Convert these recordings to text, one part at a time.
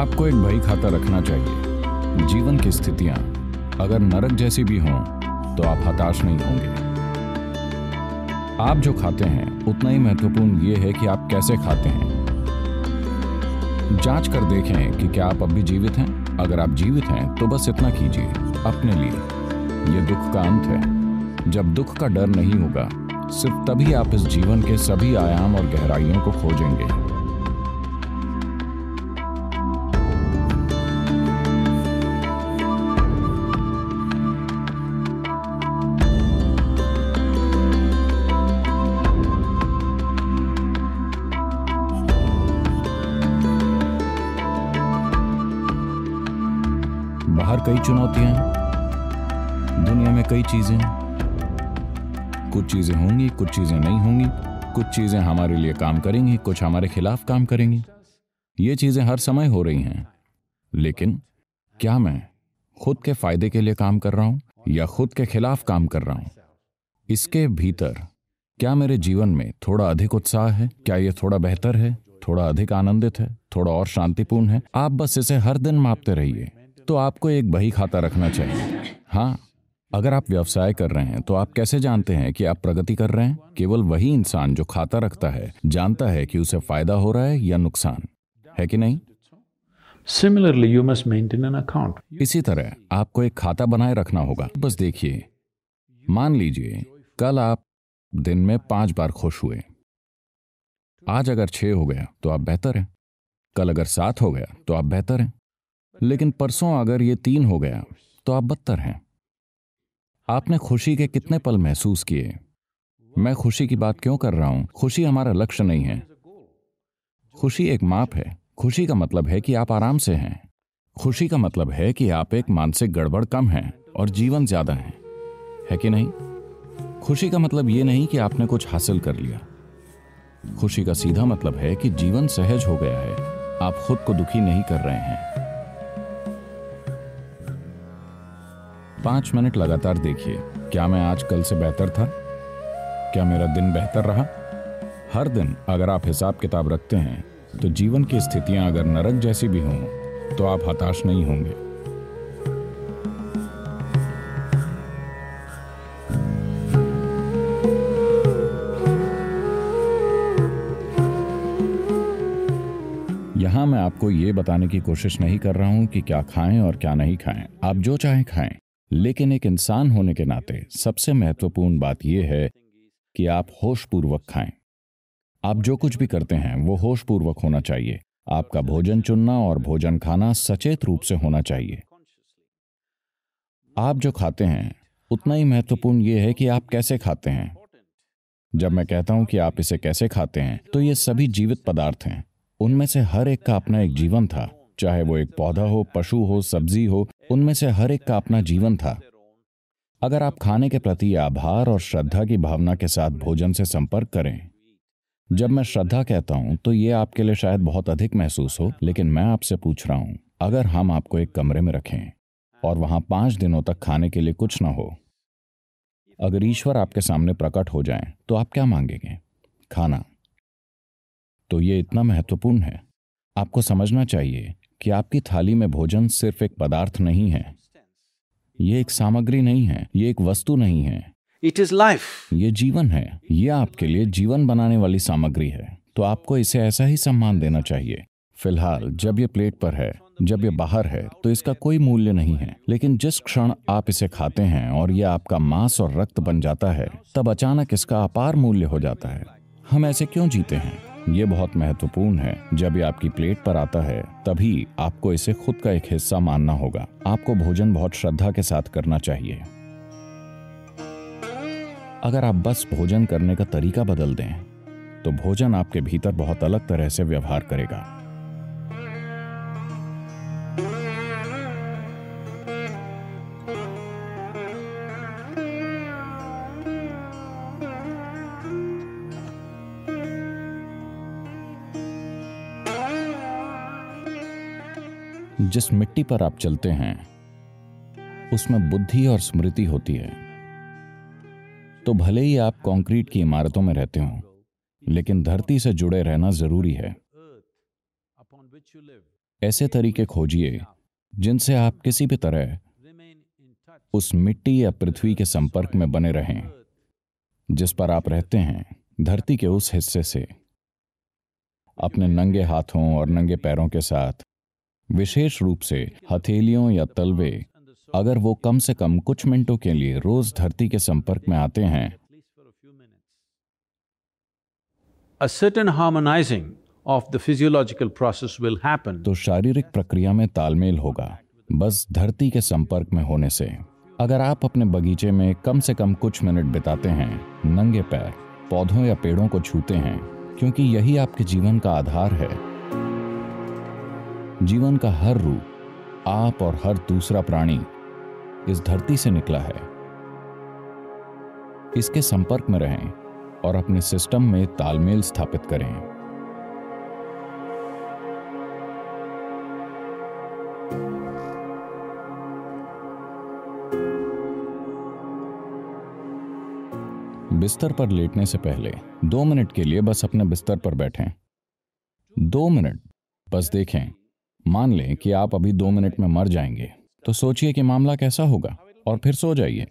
आपको एक बही खाता रखना चाहिए। जीवन की स्थितियाँ अगर नरक जैसी भी हों तो आप हताश नहीं होंगे। आप जो खाते हैं, उतना ही महत्वपूर्ण ये है कि आप कैसे खाते हैं। जाँच कर देखें कि क्या आप अब भी जीवित हैं। अगर आप जीवित हैं तो बस इतना कीजिए, अपने लिए। ये दुख का अंत है। जब दुख का डर नहीं होगा, सिर्फ़ तभी आप इस जीवन के सभी आयाम और गहराइयों को खोजेंगे। बाहर कई चुनौतियाँ हैं। दुनिया में कई चीज़ें। हैं कुछ चीज़ें होंगी, कुछ चीज़ें नहीं होंगी। कुछ चीज़ें हमारे लिए काम करेंगी, कुछ हमारे खिलाफ काम करेंगी। ये चीज़ें हर समय हो रही हैं। लेकिन क्या मैं खुद के फ़ायदे के लिए काम कर रहा हूँ या खुद के खिलाफ काम कर रहा हूँ? इसके भीतर क्या मेरे जीवन में थोड़ा अधिक उत्साह है? क्या ये थोड़ा बेहतर है? थोड़ा अधिक आनंदित है? थोड़ा और शांतिपूर्ण है? आप बस इसे हर दिन मापते रहिए। तो आपको एक बही खाता रखना चाहिए। हाँ अगर आप व्यवसाय कर रहे हैं तो आप कैसे जानते हैं कि आप प्रगति कर रहे हैं? केवल वही इंसान जो खाता रखता है जानता है कि उसे फ़ायदा हो रहा है या नुकसान। है कि नहीं? Similarly, you must maintain an account. इसी तरह आपको एक खाता बनाए रखना होगा। बस देखिए मान लीजिए कल आप दिन में पाँच बार खुश हुए। आज अगर छह हो गया तो आप बेहतर हैं। कल अगर सात हो गया तो आप बेहतर हैं। लेकिन परसों अगर ये तीन हो गया तो आप बदतर हैं। आपने खुशी के कितने पल महसूस किए? मैं खुशी की बात क्यों कर रहा हूँ? खुशी हमारा लक्ष्य नहीं है। खुशी एक माप है। खुशी का मतलब है कि आप आराम से हैं। खुशी का मतलब है कि आप एक मानसिक गड़बड़ कम हैं और जीवन ज़्यादा है। है कि नहीं? खुशी का मतलब ये नहीं कि आपने कुछ हासिल कर लिया। खुशी का सीधा मतलब है कि जीवन सहज हो गया है। आप खुद को दुखी नहीं कर रहे हैं। पाँच मिनट लगातार देखिए, क्या मैं आज कल से बेहतर था? क्या मेरा दिन बेहतर रहा? हर दिन अगर आप हिसाब किताब रखते हैं तो जीवन की स्थितियाँ अगर नरक जैसी भी हों तो आप हताश नहीं होंगे। यहाँ मैं आपको ये बताने की कोशिश नहीं कर रहा हूँ कि क्या खाएँ और क्या नहीं खाएँ। आप जो चाहें खाएँ। लेकिन एक इंसान होने के नाते सबसे महत्वपूर्ण बात यह है कि आप होशपूर्वक खाएँ। आप जो कुछ भी करते हैं, वो होशपूर्वक होना चाहिए। आपका भोजन चुनना और भोजन खाना सचेत रूप से होना चाहिए। आप जो खाते हैं, उतना ही महत्वपूर्ण यह है कि आप कैसे खाते हैं। जब मैं कहता हूँ कि आप इसे कैसे खाते हैं तो ये सभी जीवित पदार्थ हैं। उनमें से हर एक का अपना एक जीवन था। चाहे वो एक पौधा हो, पशु हो, सब्ज़ी हो, उनमें से हर एक का अपना जीवन था। अगर आप खाने के प्रति आभार और श्रद्धा की भावना के साथ भोजन से संपर्क करें। जब मैं श्रद्धा कहता हूँ तो ये आपके लिए शायद बहुत अधिक महसूस हो, लेकिन मैं आपसे पूछ रहा हूँ, अगर हम आपको एक कमरे में रखें, और वहाँ पाँच दिनों तक खाने के लिए कुछ ना हो, अगर ईश्वर आपके सामने प्रकट हो जाए तो आप क्या मांगेंगे? खाना। तो ये इतना महत्वपूर्ण है। आपको समझना चाहिए कि आपकी थाली में भोजन सिर्फ़ एक पदार्थ नहीं है। ये एक सामग्री नहीं है ये एक वस्तु नहीं है। इट इज़ लाइफ ये जीवन है ये आपके लिए जीवन बनाने वाली सामग्री है। तो आपको इसे ऐसा ही सम्मान देना चाहिए। फ़िलहाल जब ये प्लेट पर है जब ये बाहर है तो इसका कोई मूल्य नहीं है। लेकिन जिस क्षण आप इसे खाते हैं और ये आपका मांस और रक्त बन जाता है तब अचानक इसका अपार मूल्य हो जाता है। हम ऐसे क्यों जीते हैं? ये बहुत महत्वपूर्ण है। जब ये आपकी प्लेट पर आता है, तभी आपको इसे खुद का एक हिस्सा मानना होगा। आपको भोजन बहुत श्रद्धा के साथ करना चाहिए। अगर आप बस भोजन करने का तरीका बदल दें तो भोजन आपके भीतर बहुत अलग तरह से व्यवहार करेगा। जिस मिट्टी पर आप चलते हैं, उसमें बुद्धि और स्मृति होती है। तो भले ही आप कंक्रीट की इमारतों में रहते हो, लेकिन धरती से जुड़े रहना ज़रूरी है। ऐसे तरीके खोजिए, जिनसे आप किसी भी तरह उस मिट्टी या पृथ्वी के संपर्क में बने रहें, जिस पर आप रहते हैं, धरती के उस हिस्से से। अपने नंगे हाथों और नंगे पैरों के साथ विशेष रूप से हथेलियों या तलवे। अगर वो कम से कम कुछ मिनटों के लिए रोज धरती के संपर्क में आते हैं। A certain harmonizing of the physiological process will happen. तो शारीरिक प्रक्रिया में तालमेल होगा बस धरती के संपर्क में होने से। अगर आप अपने बगीचे में कम से कम कुछ मिनट बिताते हैं नंगे पैर पौधों या पेड़ों को छूते हैं क्योंकि यही आपके जीवन का आधार है। जीवन का हर रूप, आप और हर दूसरा प्राणी इस धरती से निकला है। इसके संपर्क में रहें और अपने सिस्टम में तालमेल स्थापित करें। बिस्तर पर लेटने से पहले दो मिनट के लिए बस अपने बिस्तर पर बैठें। दो मिनट, बस देखें। मान लें कि आप अभी दो मिनट में मर जाएँगे तो सोचिए कि मामला कैसा होगा और फिर सो जाइए।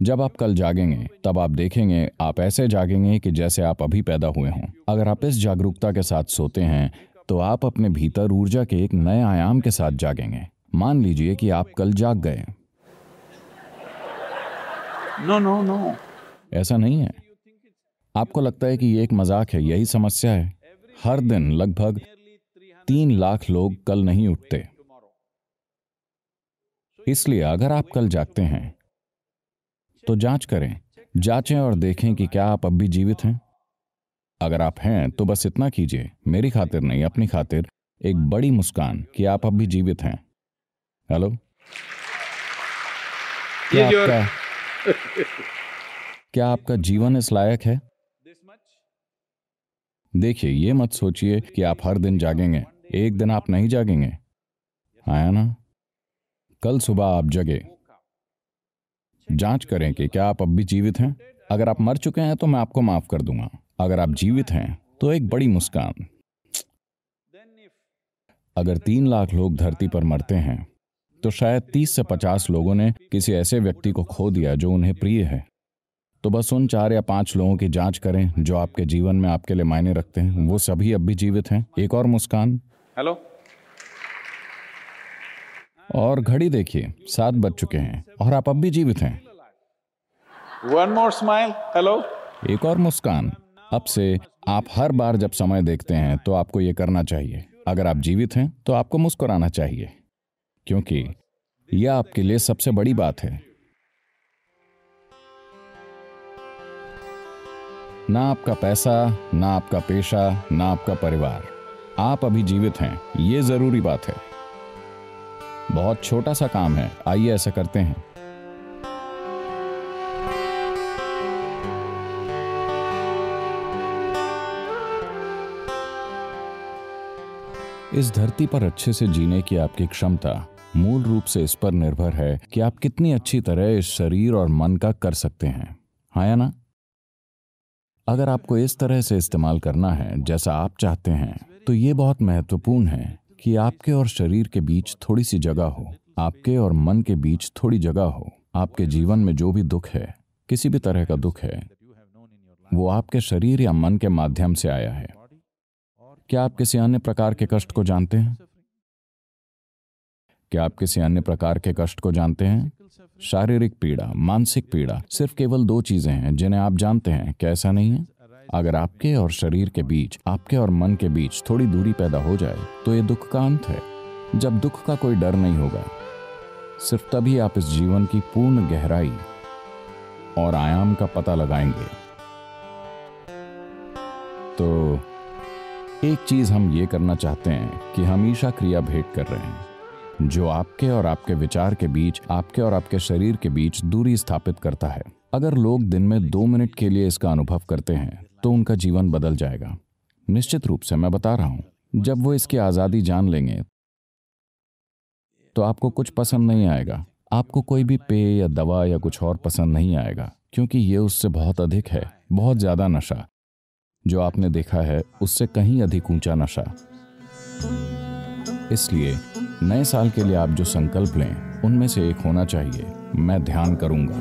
जब आप कल जागेंगे तब आप देखेंगे आप ऐसे जागेंगे कि जैसे आप अभी पैदा हुए हों। अगर आप इस जागरूकता के साथ सोते हैं तो आप अपने भीतर ऊर्जा के एक नए आयाम के साथ जागेंगे। मान लीजिए कि आप कल जाग गए। No, no, no. ऐसा नहीं है। आपको लगता है कि ये एक मज़ाक है यही समस्या है। हर दिन लगभग तीन लाख लोग कल नहीं उठते। इसलिए अगर आप कल जागते हैं तो जाँच करें जांचें और देखें कि क्या आप अब भी जीवित हैं। अगर आप हैं तो बस इतना कीजिए मेरी खातिर नहीं अपनी खातिर एक बड़ी मुस्कान कि आप अब भी जीवित हैं। हेलो? क्या आपका क्या आपका जीवन इस लायक है? देखिए ये मत सोचिए कि आप हर दिन जागेंगे। एक दिन आप नहीं जागेंगे। आया ना? कल सुबह आप जगे। जाँच करें कि क्या आप अब भी जीवित हैं। अगर आप मर चुके हैं तो मैं आपको माफ़ कर दूँगा। अगर आप जीवित हैं तो एक बड़ी मुस्कान। अगर तीन लाख लोग धरती पर मरते हैं तो शायद तीस से पचास लोगों ने किसी ऐसे व्यक्ति को खो दिया जो उन्हें प्रिय है। तो बस उन चार या पाँच लोगों की जाँच करें जो आपके जीवन में आपके लिए मायने रखते हैं। वो सभी अब भी जीवित हैं। एक और मुस्कान। Hello? और घड़ी देखिए सात बज चुके हैं और आप अब भी जीवित हैं One more smile. Hello? एक और मुस्कान अब से आप हर बार जब समय देखते हैं तो आपको ये करना चाहिए अगर आप जीवित हैं तो आपको मुस्कुराना चाहिए क्योंकि यह आपके लिए सबसे बड़ी बात है ना आपका पैसा ना आपका पेशा ना आपका परिवार आप अभी जीवित हैं, ये ज़रूरी बात है। बहुत छोटा सा काम है, आइए ऐसा करते हैं। इस धरती पर अच्छे से जीने की आपकी क्षमता मूल रूप से इस पर निर्भर है कि आप कितनी अच्छी तरह इस शरीर और मन का कर सकते हैं। हाँ या ना? अगर आपको इस तरह से इस्तेमाल करना है, जैसा आप चाहते हैं तो ये बहुत महत्वपूर्ण है कि आपके और शरीर के बीच थोड़ी सी जगह हो। आपके और मन के बीच थोड़ी जगह हो। आपके जीवन में जो भी दुख है, किसी भी तरह का दुख है, वो आपके शरीर या मन के माध्यम से आया है। क्या आप किसी अन्य प्रकार के कष्ट को जानते हैं? क्या आप किसी अन्य प्रकार के कष्ट को जानते हैं? शारीरिक पीड़ा, मानसिक पीड़ा सिर्फ़ केवल दो चीज़ें हैं जिन्हें आप जानते हैं, क्या ऐसा नहीं है? अगर आपके और शरीर के बीच, आपके और मन के बीच थोड़ी दूरी पैदा हो जाए तो ये दुख का अंत है। जब दुख का कोई डर नहीं होगा, सिर्फ़ तभी आप इस जीवन की पूर्ण गहराई और आयाम का पता लगाएँगे। तो एक चीज़ हम ये करना चाहते हैं कि हमेशा क्रिया भेंट कर रहे हैं, जो आपके और आपके विचार के बीच, आपके और आपके शरीर के बीच दूरी स्थापित करता है। अगर लोग दिन में दो मिनट के लिए इसका अनुभव करते हैं तो उनका जीवन बदल जाएगा। निश्चित रूप से मैं बता रहा हूँ, जब वो इसकी आज़ादी जान लेंगे तो आपको कुछ पसंद नहीं आएगा। आपको कोई भी पेय या दवा या कुछ और पसंद नहीं आएगा, क्योंकि ये उससे बहुत अधिक है, बहुत ज़्यादा नशा। जो आपने देखा है, उससे कहीं अधिक ऊँचा नशा। इसलिए, नए साल के लिए आप जो संकल्प लें, उनमें से एक होना चाहिए। मैं ध्यान करूँगा।